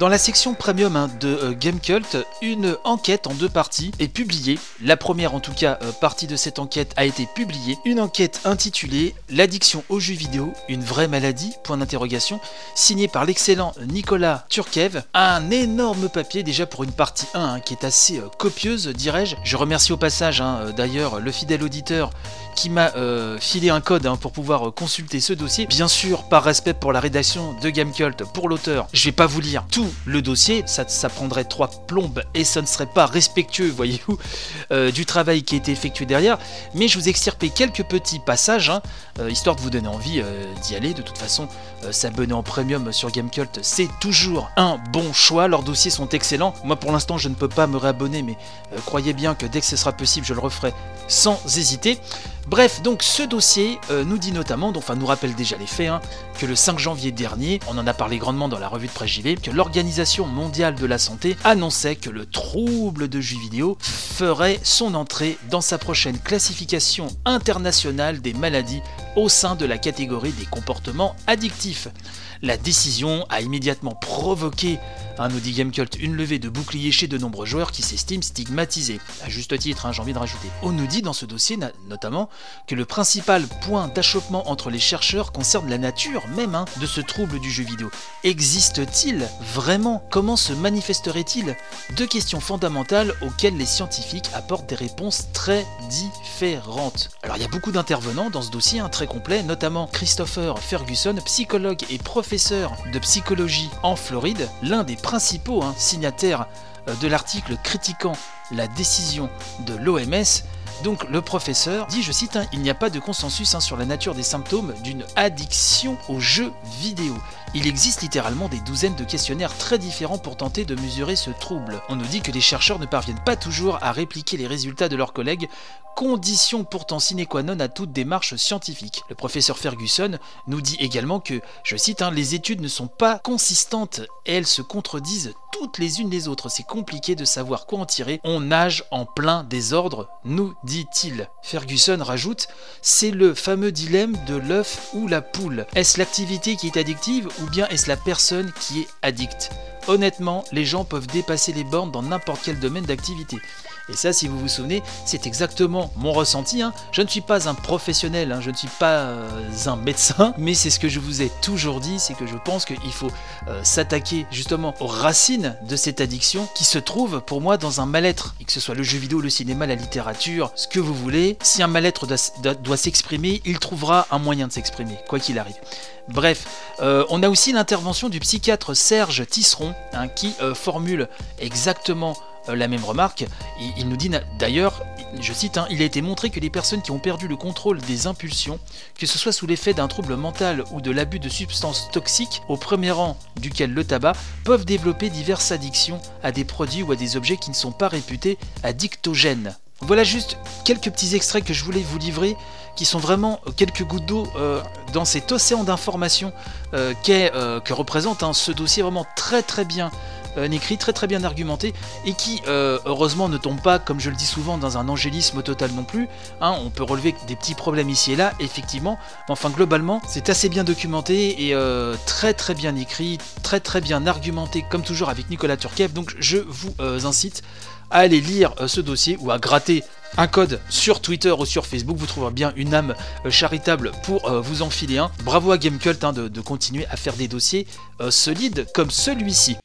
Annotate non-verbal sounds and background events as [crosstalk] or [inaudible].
Dans la section premium hein, de euh, Gamecult, une enquête en deux parties est publiée. La première, en tout cas, euh, partie de cette enquête a été publiée. Une enquête intitulée L'addiction aux jeux vidéo, une vraie maladie? Point d'interrogation, signée par l'excellent Nicolas Turkev. Un énorme papier déjà pour une partie 1 hein, qui est assez euh, copieuse, dirais-je. Je remercie au passage hein, d'ailleurs le fidèle auditeur qui m'a euh, filé un code hein, pour pouvoir euh, consulter ce dossier. Bien sûr, par respect pour la rédaction de Gamecult, pour l'auteur, je vais pas vous lire tout le dossier, ça, ça prendrait trois plombes et ça ne serait pas respectueux, [laughs] voyez-vous, euh, du travail qui a été effectué derrière. Mais je vous ai extirpé quelques petits passages, hein, histoire de vous donner envie d'y aller. De toute façon, s'abonner en premium sur Gamecult, c'est toujours un bon choix. Leurs dossiers sont excellents. Moi, pour l'instant, je ne peux pas me réabonner, mais croyez bien que dès que ce sera possible, je le referai sans hésiter. Bref, donc ce dossier euh, nous dit notamment, enfin nous rappelle déjà les faits, hein, que le 5 janvier dernier, on en a parlé grandement dans la revue de presse JV, que l'Organisation mondiale de la santé annonçait que le trouble de jeux vidéo ferait son entrée dans sa prochaine classification internationale des maladies au sein de la catégorie des comportements addictifs. La décision a immédiatement provoqué, un nous dit Gamecult, une levée de boucliers chez de nombreux joueurs qui s'estiment stigmatisés. À juste titre, hein, j'ai envie de rajouter. On nous dit dans ce dossier notamment que le principal point d'achoppement entre les chercheurs concerne la nature même hein, de ce trouble du jeu vidéo. Existe-t-il vraiment? Comment se manifesterait-il? Deux questions fondamentales auxquelles les scientifiques apportent des réponses très différentes. Alors il y a beaucoup d'intervenants dans ce dossier, hein, très complet, notamment Christopher Ferguson, psychologue et professeur de psychologie en Floride, l'un des principaux hein, signataires euh, de l'article critiquant la décision de l'OMS, donc le professeur dit, je cite, hein, il n'y a pas de consensus hein, sur la nature des symptômes d'une addiction aux jeux vidéo. Il existe littéralement des douzaines de questionnaires très différents pour tenter de mesurer ce trouble. On nous dit que les chercheurs ne parviennent pas toujours à répliquer les résultats de leurs collègues, condition pourtant sine qua non à toute démarche scientifique. Le professeur Ferguson nous dit également que, je cite, hein, les études ne sont pas consistantes et elles se contredisent toutes les unes les autres. C'est compliqué de savoir quoi en tirer. On nage en plein désordre, nous dit-il. Ferguson rajoute, c'est le fameux dilemme de l'œuf ou la poule. Est-ce l'activité qui est addictive ou bien est-ce la personne qui est addicte Honnêtement, les gens peuvent dépasser les bornes dans n'importe quel domaine d'activité. Et ça, si vous vous souvenez, c'est exactement mon ressenti. Hein. Je ne suis pas un professionnel, hein. je ne suis pas euh, un médecin, mais c'est ce que je vous ai toujours dit, c'est que je pense qu'il faut euh, s'attaquer justement aux racines de cette addiction qui se trouve pour moi dans un mal-être. Que ce soit le jeu vidéo, le cinéma, la littérature, ce que vous voulez, si un mal-être doit, s'exprimer, il trouvera un moyen de s'exprimer, quoi qu'il arrive. Bref, euh, on a aussi l'intervention du psychiatre Serge Tisseron, hein, qui formule exactement euh, la même remarque. Il, nous dit d'ailleurs, je cite, hein, il a été montré que les personnes qui ont perdu le contrôle des impulsions, que ce soit sous l'effet d'un trouble mental ou de l'abus de substances toxiques, au premier rang duquel le tabac, peuvent développer diverses addictions à des produits ou à des objets qui ne sont pas réputés addictogènes. Voilà juste quelques petits extraits que je voulais vous livrer, qui sont vraiment quelques gouttes d'eau euh, dans cet océan d'informations euh, que représente hein, ce dossier vraiment très très bien un écrit très très bien argumenté et qui euh, heureusement ne tombe pas, comme je le dis souvent, dans un angélisme total non plus. Hein. on peut relever des petits problèmes ici et là, effectivement, mais enfin globalement c'est assez bien documenté et euh, très très bien écrit, très très bien argumenté, comme toujours avec Nicolas Turkev. Donc je vous euh, incite à aller lire ce dossier ou à gratter un code sur Twitter ou sur Facebook, vous trouverez bien une âme charitable pour vous enfiler un. Bravo à Gamecult hein, de, continuer à faire des dossiers solides comme celui-ci.